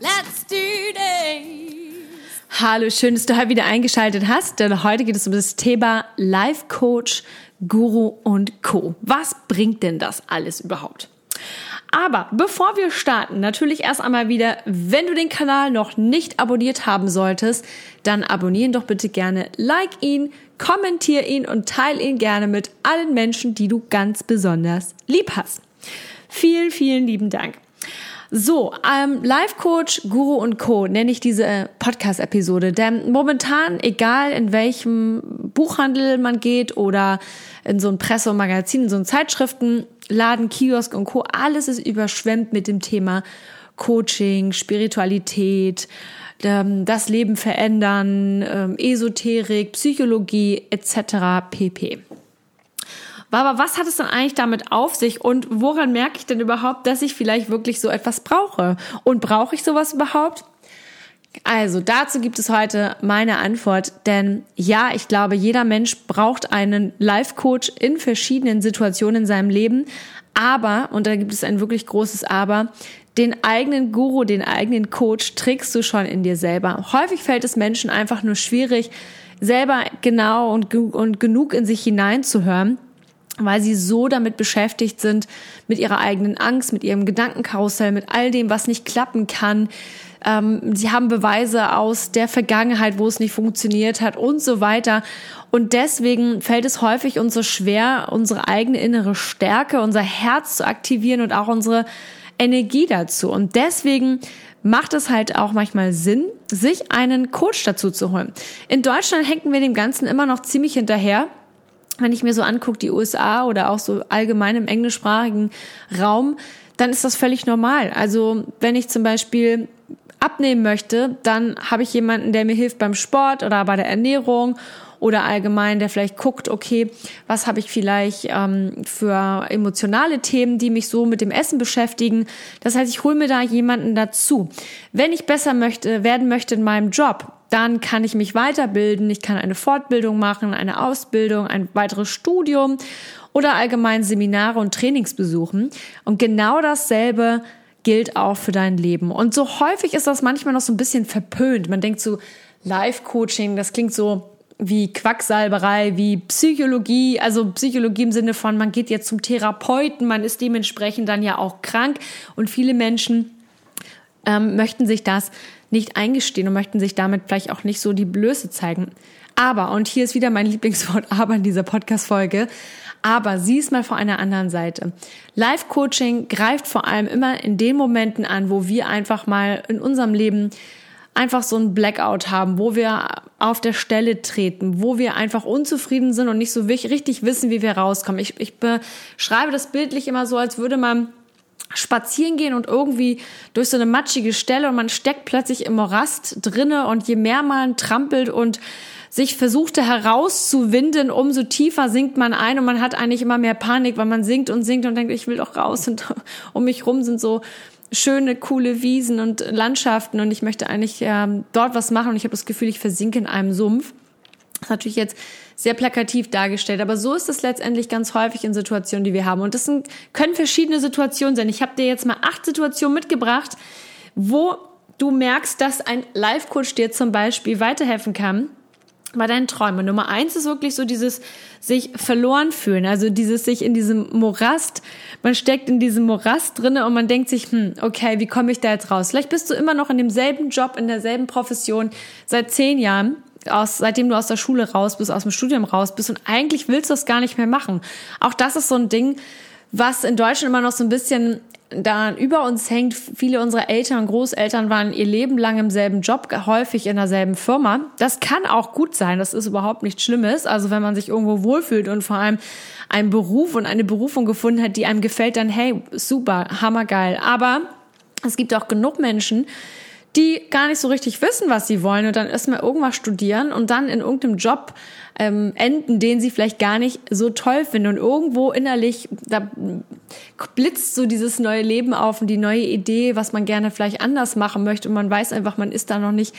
let's do this! Hallo, schön, dass du heute wieder eingeschaltet hast, denn heute geht es um das Thema Life Coach, Guru und Co. Was bringt denn das alles überhaupt? Aber bevor wir starten, natürlich erst einmal wieder, wenn du den Kanal noch nicht abonniert haben solltest, dann abonnieren doch bitte gerne, like ihn, kommentier ihn und teile ihn gerne mit allen Menschen, die du ganz besonders lieb hast. Vielen, vielen lieben Dank. So, ähm, Life Coach, Guru und Co. nenne ich diese Podcast-Episode. Denn momentan, egal in welchem Buchhandel man geht oder in so ein Presse und Magazin, in so ein Zeitschriftenladen, Kiosk und Co., alles ist überschwemmt mit dem Thema Coaching, Spiritualität, ähm, das Leben verändern, ähm, Esoterik, Psychologie etc. pp. Aber was hat es dann eigentlich damit auf sich und woran merke ich denn überhaupt, dass ich vielleicht wirklich so etwas brauche? Und brauche ich sowas überhaupt? Also dazu gibt es heute meine Antwort, denn ja, ich glaube, jeder Mensch braucht einen Life-Coach in verschiedenen Situationen in seinem Leben, aber, und da gibt es ein wirklich großes Aber, den eigenen Guru, den eigenen Coach trägst du schon in dir selber. Häufig fällt es Menschen einfach nur schwierig, selber genau und, und genug in sich hineinzuhören weil sie so damit beschäftigt sind, mit ihrer eigenen Angst, mit ihrem Gedankenkarussell, mit all dem, was nicht klappen kann. Ähm, sie haben Beweise aus der Vergangenheit, wo es nicht funktioniert hat und so weiter. Und deswegen fällt es häufig uns so schwer, unsere eigene innere Stärke, unser Herz zu aktivieren und auch unsere Energie dazu. Und deswegen macht es halt auch manchmal Sinn, sich einen Coach dazu zu holen. In Deutschland hängen wir dem Ganzen immer noch ziemlich hinterher wenn ich mir so angucke, die USA oder auch so allgemein im englischsprachigen Raum, dann ist das völlig normal. Also wenn ich zum Beispiel abnehmen möchte, dann habe ich jemanden, der mir hilft beim Sport oder bei der Ernährung oder allgemein, der vielleicht guckt, okay, was habe ich vielleicht ähm, für emotionale Themen, die mich so mit dem Essen beschäftigen. Das heißt, ich hole mir da jemanden dazu. Wenn ich besser möchte, werden möchte in meinem Job, dann kann ich mich weiterbilden, ich kann eine Fortbildung machen, eine Ausbildung, ein weiteres Studium oder allgemein Seminare und Trainings besuchen. Und genau dasselbe gilt auch für dein Leben. Und so häufig ist das manchmal noch so ein bisschen verpönt. Man denkt so, Life-Coaching, das klingt so wie Quacksalberei, wie Psychologie, also Psychologie im Sinne von, man geht jetzt zum Therapeuten, man ist dementsprechend dann ja auch krank und viele Menschen ähm, möchten sich das nicht eingestehen und möchten sich damit vielleicht auch nicht so die Blöße zeigen. Aber, und hier ist wieder mein Lieblingswort aber in dieser Podcast-Folge, aber sieh es mal vor einer anderen Seite. Life-Coaching greift vor allem immer in den Momenten an, wo wir einfach mal in unserem Leben einfach so ein Blackout haben, wo wir auf der Stelle treten, wo wir einfach unzufrieden sind und nicht so richtig wissen, wie wir rauskommen. Ich, ich beschreibe das bildlich immer so, als würde man spazieren gehen und irgendwie durch so eine matschige Stelle und man steckt plötzlich im Morast drinne und je mehr man trampelt und sich versuchte herauszuwinden, umso tiefer sinkt man ein und man hat eigentlich immer mehr Panik, weil man sinkt und sinkt und denkt, ich will doch raus und um mich rum sind so schöne, coole Wiesen und Landschaften und ich möchte eigentlich ähm, dort was machen und ich habe das Gefühl, ich versinke in einem Sumpf. Das ist natürlich jetzt sehr plakativ dargestellt, aber so ist es letztendlich ganz häufig in Situationen, die wir haben. Und das sind, können verschiedene Situationen sein. Ich habe dir jetzt mal acht Situationen mitgebracht, wo du merkst, dass ein Life-Coach dir zum Beispiel weiterhelfen kann bei deinen Träumen. Nummer eins ist wirklich so dieses sich verloren fühlen, also dieses sich in diesem Morast, man steckt in diesem Morast drinne und man denkt sich, hm, okay, wie komme ich da jetzt raus? Vielleicht bist du immer noch in demselben Job, in derselben Profession seit zehn Jahren, aus, seitdem du aus der Schule raus bist, aus dem Studium raus bist und eigentlich willst du das gar nicht mehr machen. Auch das ist so ein Ding, was in Deutschland immer noch so ein bisschen da über uns hängt, viele unserer Eltern und Großeltern waren ihr Leben lang im selben Job, häufig in derselben Firma. Das kann auch gut sein, das ist überhaupt nichts Schlimmes. Also wenn man sich irgendwo wohlfühlt und vor allem einen Beruf und eine Berufung gefunden hat, die einem gefällt, dann hey, super, hammergeil. Aber es gibt auch genug Menschen, die gar nicht so richtig wissen, was sie wollen und dann erstmal irgendwas studieren und dann in irgendeinem Job ähm, enden, den sie vielleicht gar nicht so toll finden. Und irgendwo innerlich, da blitzt so dieses neue Leben auf und die neue Idee, was man gerne vielleicht anders machen möchte. Und man weiß einfach, man ist da noch nicht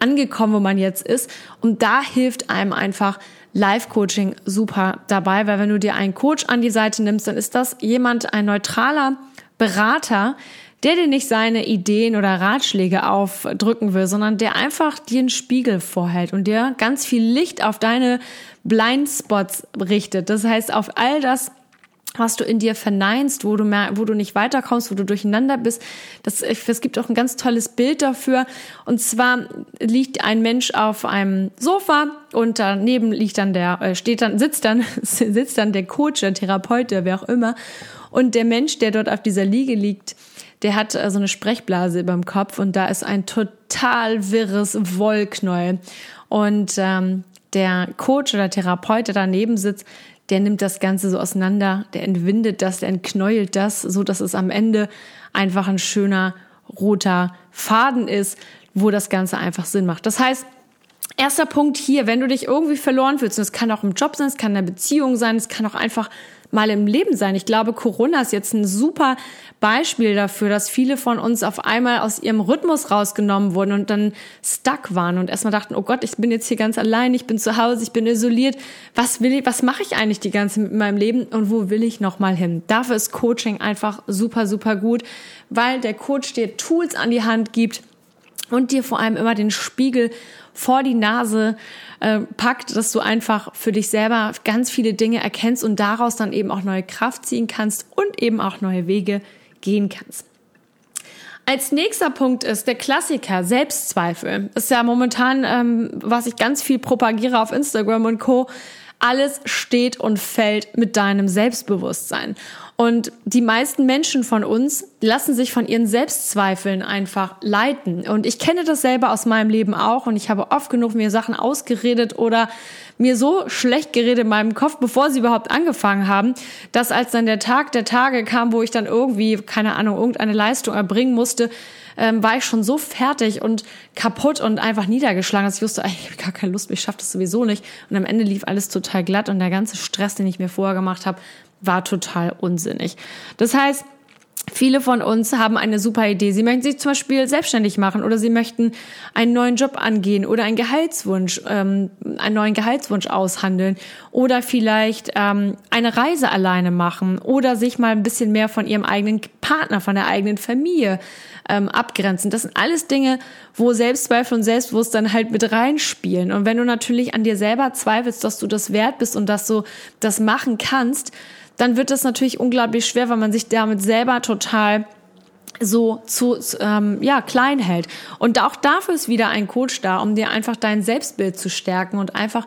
angekommen, wo man jetzt ist. Und da hilft einem einfach Live-Coaching super dabei, weil wenn du dir einen Coach an die Seite nimmst, dann ist das jemand, ein neutraler Berater, der dir nicht seine Ideen oder Ratschläge aufdrücken will, sondern der einfach dir einen Spiegel vorhält und dir ganz viel Licht auf deine Blindspots richtet. Das heißt, auf all das, was du in dir verneinst, wo du mehr, wo du nicht weiterkommst, wo du durcheinander bist. Das, es gibt auch ein ganz tolles Bild dafür. Und zwar liegt ein Mensch auf einem Sofa und daneben liegt dann der, äh, steht dann, sitzt dann, sitzt dann der Coach, der Therapeut, der wer auch immer. Und der Mensch, der dort auf dieser Liege liegt, der hat äh, so eine Sprechblase über dem Kopf und da ist ein total wirres Wollknäuel. Und ähm, der Coach oder Therapeut, der daneben sitzt, der nimmt das Ganze so auseinander, der entwindet das, der entknäult das, so dass es am Ende einfach ein schöner roter Faden ist, wo das Ganze einfach Sinn macht. Das heißt, erster Punkt hier, wenn du dich irgendwie verloren fühlst, und es kann auch im Job sein, es kann in einer Beziehung sein, es kann auch einfach mal im Leben sein. Ich glaube, Corona ist jetzt ein super Beispiel dafür, dass viele von uns auf einmal aus ihrem Rhythmus rausgenommen wurden und dann stuck waren und erstmal dachten, oh Gott, ich bin jetzt hier ganz allein, ich bin zu Hause, ich bin isoliert. Was will ich, was mache ich eigentlich die ganze mit meinem Leben und wo will ich noch mal hin? Dafür ist Coaching einfach super, super gut, weil der Coach dir Tools an die Hand gibt und dir vor allem immer den Spiegel vor die Nase äh, packt, dass du einfach für dich selber ganz viele Dinge erkennst und daraus dann eben auch neue Kraft ziehen kannst und eben auch neue Wege gehen kannst. Als nächster Punkt ist der Klassiker Selbstzweifel. ist ja momentan, ähm, was ich ganz viel propagiere auf Instagram und Co. Alles steht und fällt mit deinem Selbstbewusstsein. Und die meisten Menschen von uns lassen sich von ihren Selbstzweifeln einfach leiten. Und ich kenne das selber aus meinem Leben auch. Und ich habe oft genug mir Sachen ausgeredet oder mir so schlecht geredet in meinem Kopf, bevor sie überhaupt angefangen haben, dass als dann der Tag der Tage kam, wo ich dann irgendwie, keine Ahnung, irgendeine Leistung erbringen musste, ähm, war ich schon so fertig und kaputt und einfach niedergeschlagen, dass ich wusste, ich habe gar keine Lust ich schaffe das sowieso nicht. Und am Ende lief alles total glatt und der ganze Stress, den ich mir vorher gemacht habe, war total unsinnig. Das heißt, Viele von uns haben eine super Idee. Sie möchten sich zum Beispiel selbstständig machen oder sie möchten einen neuen Job angehen oder einen Gehaltswunsch, ähm, einen neuen Gehaltswunsch aushandeln oder vielleicht ähm, eine Reise alleine machen oder sich mal ein bisschen mehr von ihrem eigenen Partner, von der eigenen Familie ähm, abgrenzen. Das sind alles Dinge, wo Selbstzweifel und Selbstbewusstsein halt mit reinspielen. Und wenn du natürlich an dir selber zweifelst, dass du das wert bist und dass du das machen kannst, dann wird das natürlich unglaublich schwer, weil man sich damit selber total so zu ähm, ja klein hält. Und auch dafür ist wieder ein Coach da, um dir einfach dein Selbstbild zu stärken und einfach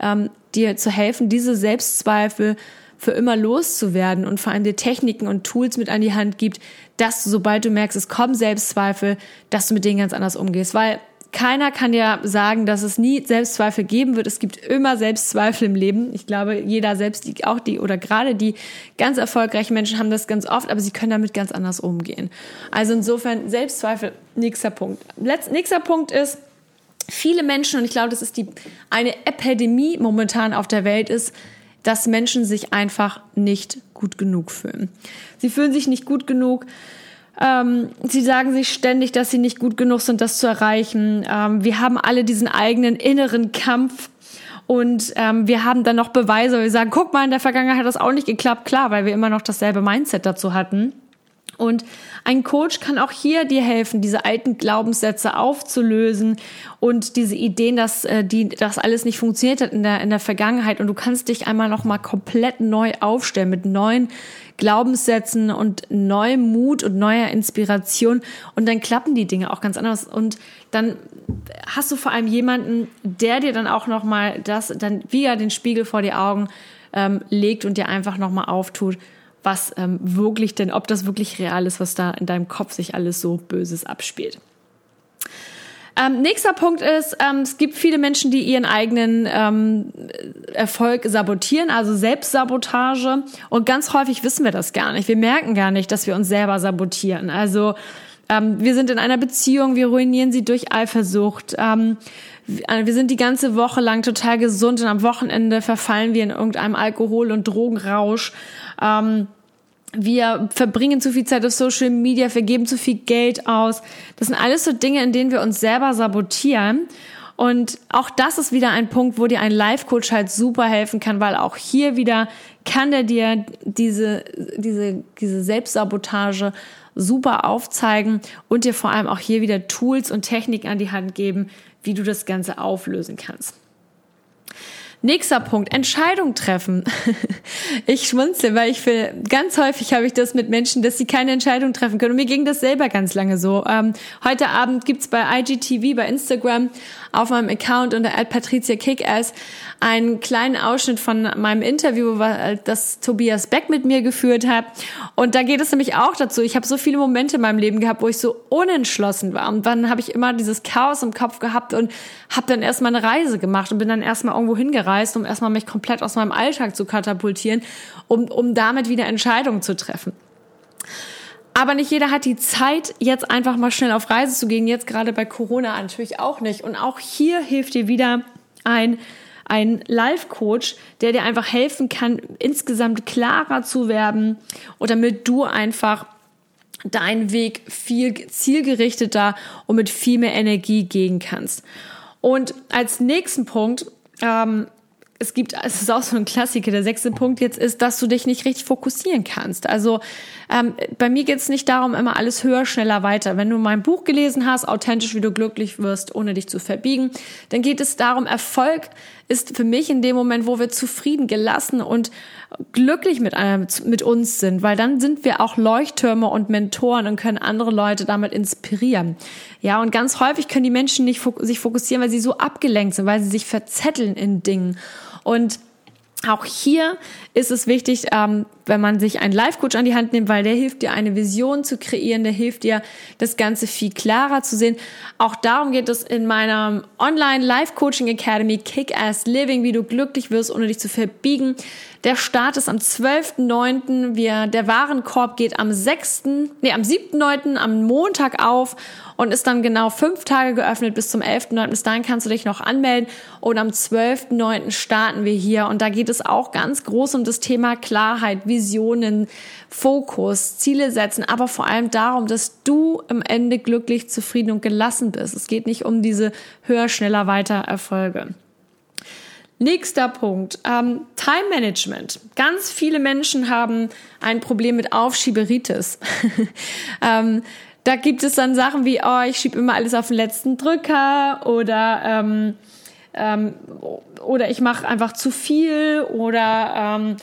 ähm, dir zu helfen, diese Selbstzweifel für immer loszuwerden und vor allem dir Techniken und Tools mit an die Hand gibt, dass du, sobald du merkst, es kommen Selbstzweifel, dass du mit denen ganz anders umgehst. Weil keiner kann ja sagen, dass es nie Selbstzweifel geben wird. Es gibt immer Selbstzweifel im Leben. Ich glaube, jeder selbst, die, auch die oder gerade die ganz erfolgreichen Menschen haben das ganz oft, aber sie können damit ganz anders umgehen. Also insofern Selbstzweifel, nächster Punkt. Letz, nächster Punkt ist, viele Menschen, und ich glaube, das ist die, eine Epidemie momentan auf der Welt ist, dass Menschen sich einfach nicht gut genug fühlen. Sie fühlen sich nicht gut genug ähm, sie sagen sich ständig, dass sie nicht gut genug sind, das zu erreichen. Ähm, wir haben alle diesen eigenen inneren Kampf. Und ähm, wir haben dann noch Beweise, wir sagen, guck mal, in der Vergangenheit hat das auch nicht geklappt. Klar, weil wir immer noch dasselbe Mindset dazu hatten. Und ein Coach kann auch hier dir helfen, diese alten Glaubenssätze aufzulösen und diese Ideen, dass äh, die, das alles nicht funktioniert hat in der in der Vergangenheit. Und du kannst dich einmal noch mal komplett neu aufstellen mit neuen Glaubenssätzen und neuem Mut und neuer Inspiration. Und dann klappen die Dinge auch ganz anders. Und dann hast du vor allem jemanden, der dir dann auch noch mal das dann wieder den Spiegel vor die Augen ähm, legt und dir einfach noch mal auftut was ähm, wirklich denn, ob das wirklich real ist, was da in deinem Kopf sich alles so Böses abspielt. Ähm, nächster Punkt ist, ähm, es gibt viele Menschen, die ihren eigenen ähm, Erfolg sabotieren, also Selbstsabotage. Und ganz häufig wissen wir das gar nicht. Wir merken gar nicht, dass wir uns selber sabotieren. Also ähm, wir sind in einer Beziehung, wir ruinieren sie durch Eifersucht. Ähm, wir sind die ganze Woche lang total gesund und am Wochenende verfallen wir in irgendeinem Alkohol- und Drogenrausch. Ähm, wir verbringen zu viel Zeit auf Social Media, wir geben zu viel Geld aus. Das sind alles so Dinge, in denen wir uns selber sabotieren. Und auch das ist wieder ein Punkt, wo dir ein Life-Coach halt super helfen kann, weil auch hier wieder kann der dir diese, diese, diese Selbstsabotage super aufzeigen und dir vor allem auch hier wieder Tools und Techniken an die Hand geben, wie du das Ganze auflösen kannst. Nächster Punkt, Entscheidung treffen. Ich schmunzle, weil ich für ganz häufig habe ich das mit Menschen, dass sie keine Entscheidung treffen können. Und mir ging das selber ganz lange so. Ähm, heute Abend gibt's bei IGTV, bei Instagram, auf meinem Account unter Patricia Kickass einen kleinen Ausschnitt von meinem Interview, das Tobias Beck mit mir geführt hat. Und da geht es nämlich auch dazu. Ich habe so viele Momente in meinem Leben gehabt, wo ich so unentschlossen war. Und dann habe ich immer dieses Chaos im Kopf gehabt und habe dann erstmal eine Reise gemacht und bin dann erstmal irgendwo hingereist, um erstmal mich komplett aus meinem Alltag zu katapultieren, um, um damit wieder Entscheidungen zu treffen. Aber nicht jeder hat die Zeit, jetzt einfach mal schnell auf Reise zu gehen. Jetzt gerade bei Corona natürlich auch nicht. Und auch hier hilft dir wieder ein ein Life-Coach, der dir einfach helfen kann, insgesamt klarer zu werden und damit du einfach deinen Weg viel zielgerichteter und mit viel mehr Energie gehen kannst. Und als nächsten Punkt ähm, es gibt, es ist auch so ein Klassiker, der sechste Punkt jetzt ist, dass du dich nicht richtig fokussieren kannst. Also ähm, bei mir geht es nicht darum, immer alles höher, schneller, weiter. Wenn du mein Buch gelesen hast, authentisch, wie du glücklich wirst, ohne dich zu verbiegen, dann geht es darum, Erfolg ist für mich in dem Moment, wo wir zufrieden, gelassen und glücklich mit, einem, mit uns sind, weil dann sind wir auch Leuchttürme und Mentoren und können andere Leute damit inspirieren. Ja, und ganz häufig können die Menschen nicht sich fokussieren, weil sie so abgelenkt sind, weil sie sich verzetteln in Dingen. Und auch hier ist es wichtig, ähm, wenn man sich einen Life-Coach an die Hand nimmt, weil der hilft dir, eine Vision zu kreieren, der hilft dir, das Ganze viel klarer zu sehen. Auch darum geht es in meiner Online-Life-Coaching Academy Kick-Ass Living, wie du glücklich wirst, ohne dich zu verbiegen. Der Start ist am 12.9. Wir, der Warenkorb geht am 6., nee, am 7.9. am Montag auf und ist dann genau fünf Tage geöffnet bis zum 11.9. Bis dahin kannst du dich noch anmelden und am 12.9. starten wir hier und da geht es auch ganz groß um das Thema Klarheit, Visionen, Fokus, Ziele setzen, aber vor allem darum, dass du am Ende glücklich, zufrieden und gelassen bist. Es geht nicht um diese höher, schneller, weiter Erfolge. Nächster Punkt, ähm, Time Management. Ganz viele Menschen haben ein Problem mit Aufschieberitis. ähm, da gibt es dann Sachen wie, oh, ich schiebe immer alles auf den letzten Drücker oder ähm, ähm, oder ich mache einfach zu viel oder ähm,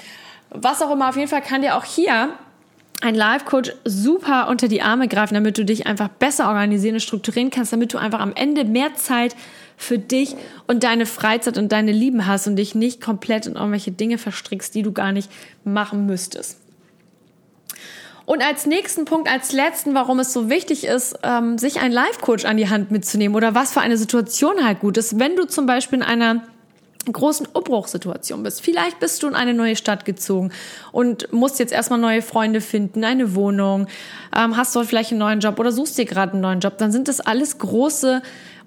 was auch immer. Auf jeden Fall kann dir auch hier ein Life-Coach super unter die Arme greifen, damit du dich einfach besser organisieren und strukturieren kannst, damit du einfach am Ende mehr Zeit für dich und deine Freizeit und deine Lieben hast und dich nicht komplett in irgendwelche Dinge verstrickst, die du gar nicht machen müsstest. Und als nächsten Punkt, als letzten, warum es so wichtig ist, ähm, sich einen Life-Coach an die Hand mitzunehmen oder was für eine Situation halt gut ist. Wenn du zum Beispiel in einer großen Umbruchssituation bist. Vielleicht bist du in eine neue Stadt gezogen und musst jetzt erstmal neue Freunde finden, eine Wohnung, ähm, hast dort vielleicht einen neuen Job oder suchst dir gerade einen neuen Job. Dann sind das alles große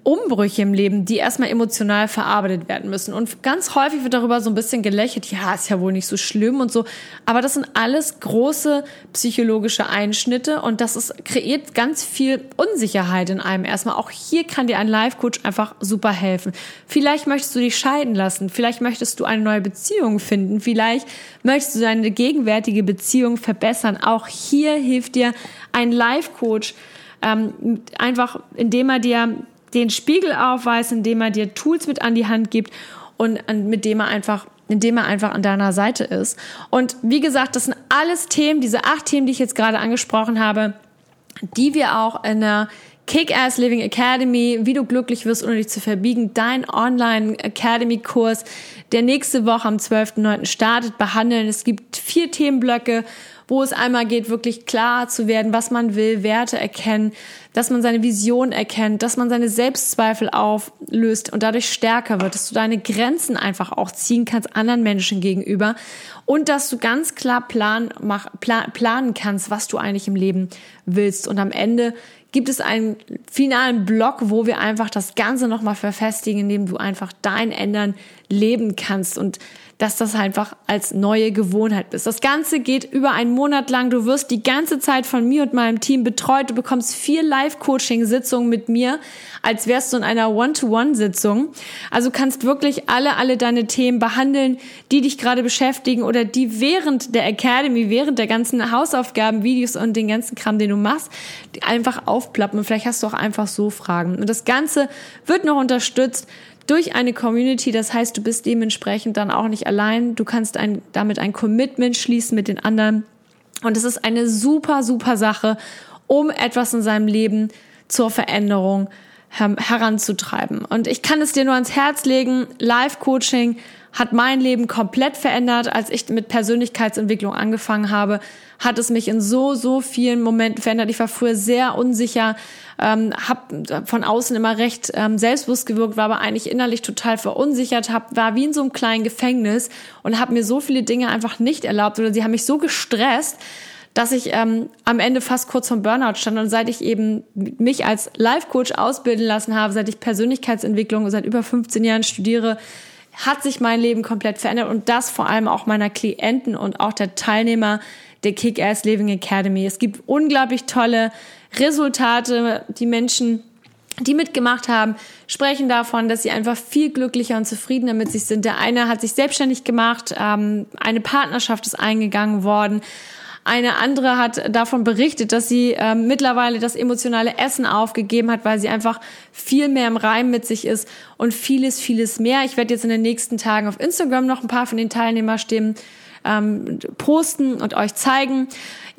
Umbrüche im Leben, die erstmal emotional verarbeitet werden müssen. Und ganz häufig wird darüber so ein bisschen gelächelt, ja, ist ja wohl nicht so schlimm und so. Aber das sind alles große psychologische Einschnitte und das ist, kreiert ganz viel Unsicherheit in einem erstmal. Auch hier kann dir ein Life-Coach einfach super helfen. Vielleicht möchtest du dich scheiden lassen, vielleicht möchtest du eine neue Beziehung finden, vielleicht möchtest du deine gegenwärtige Beziehung verbessern. Auch hier hilft dir ein Life-Coach, ähm, einfach indem er dir den Spiegel aufweist, indem er dir Tools mit an die Hand gibt und mit dem er einfach indem er einfach an deiner Seite ist. Und wie gesagt, das sind alles Themen, diese acht Themen, die ich jetzt gerade angesprochen habe, die wir auch in der Kick-Ass Living Academy, wie du glücklich wirst, ohne dich zu verbiegen, dein Online-Academy-Kurs, der nächste Woche am 12.09. startet, behandeln. Es gibt vier Themenblöcke wo es einmal geht, wirklich klar zu werden, was man will, Werte erkennen, dass man seine Vision erkennt, dass man seine Selbstzweifel auflöst und dadurch stärker wird, dass du deine Grenzen einfach auch ziehen kannst anderen Menschen gegenüber und dass du ganz klar plan, mach, plan, planen kannst, was du eigentlich im Leben willst. Und am Ende gibt es einen finalen Block, wo wir einfach das Ganze nochmal verfestigen, indem du einfach dein Ändern leben kannst? Und dass das einfach als neue Gewohnheit ist. Das Ganze geht über einen Monat lang. Du wirst die ganze Zeit von mir und meinem Team betreut. Du bekommst vier Live-Coaching-Sitzungen mit mir, als wärst du in einer One-to-One-Sitzung. Also kannst wirklich alle, alle deine Themen behandeln, die dich gerade beschäftigen oder die während der Academy, während der ganzen Hausaufgaben, Videos und den ganzen Kram, den du machst, einfach aufplappen. Und vielleicht hast du auch einfach so Fragen. Und das Ganze wird noch unterstützt durch eine Community. Das heißt, du bist dementsprechend dann auch nicht allein. Du kannst ein, damit ein Commitment schließen mit den anderen. Und es ist eine super, super Sache, um etwas in seinem Leben zur Veränderung heranzutreiben. Und ich kann es dir nur ans Herz legen. Live-Coaching hat mein Leben komplett verändert. Als ich mit Persönlichkeitsentwicklung angefangen habe, hat es mich in so, so vielen Momenten verändert. Ich war früher sehr unsicher, ähm, habe von außen immer recht ähm, selbstbewusst gewirkt, war aber eigentlich innerlich total verunsichert, hab, war wie in so einem kleinen Gefängnis und habe mir so viele Dinge einfach nicht erlaubt oder sie haben mich so gestresst, dass ich ähm, am Ende fast kurz vom Burnout stand. Und seit ich eben mich als Life-Coach ausbilden lassen habe, seit ich Persönlichkeitsentwicklung seit über 15 Jahren studiere, hat sich mein Leben komplett verändert und das vor allem auch meiner Klienten und auch der Teilnehmer der Kick-Ass Living Academy. Es gibt unglaublich tolle Resultate. Die Menschen, die mitgemacht haben, sprechen davon, dass sie einfach viel glücklicher und zufriedener mit sich sind. Der eine hat sich selbstständig gemacht, ähm, eine Partnerschaft ist eingegangen worden. Eine andere hat davon berichtet, dass sie äh, mittlerweile das emotionale Essen aufgegeben hat, weil sie einfach viel mehr im Reim mit sich ist und vieles, vieles mehr. Ich werde jetzt in den nächsten Tagen auf Instagram noch ein paar von den Teilnehmerstimmen ähm, posten und euch zeigen.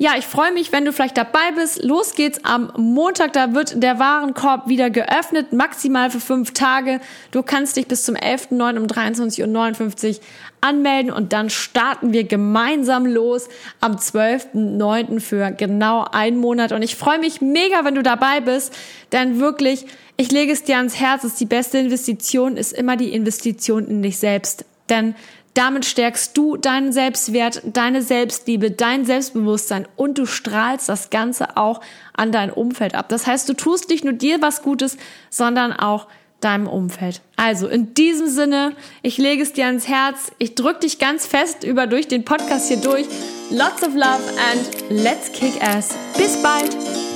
Ja, ich freue mich, wenn du vielleicht dabei bist. Los geht's am Montag. Da wird der Warenkorb wieder geöffnet, maximal für fünf Tage. Du kannst dich bis zum 11.09. um 23.59 Uhr anmelden und dann starten wir gemeinsam los am 12.09. für genau einen Monat. Und ich freue mich mega, wenn du dabei bist, denn wirklich, ich lege es dir ans Herz, dass die beste Investition ist immer die Investition in dich selbst. Denn damit stärkst du deinen Selbstwert, deine Selbstliebe, dein Selbstbewusstsein und du strahlst das Ganze auch an dein Umfeld ab. Das heißt, du tust nicht nur dir was Gutes, sondern auch deinem Umfeld. Also in diesem Sinne, ich lege es dir ans Herz, ich drücke dich ganz fest über durch den Podcast hier durch. Lots of love and let's kick ass. Bis bald!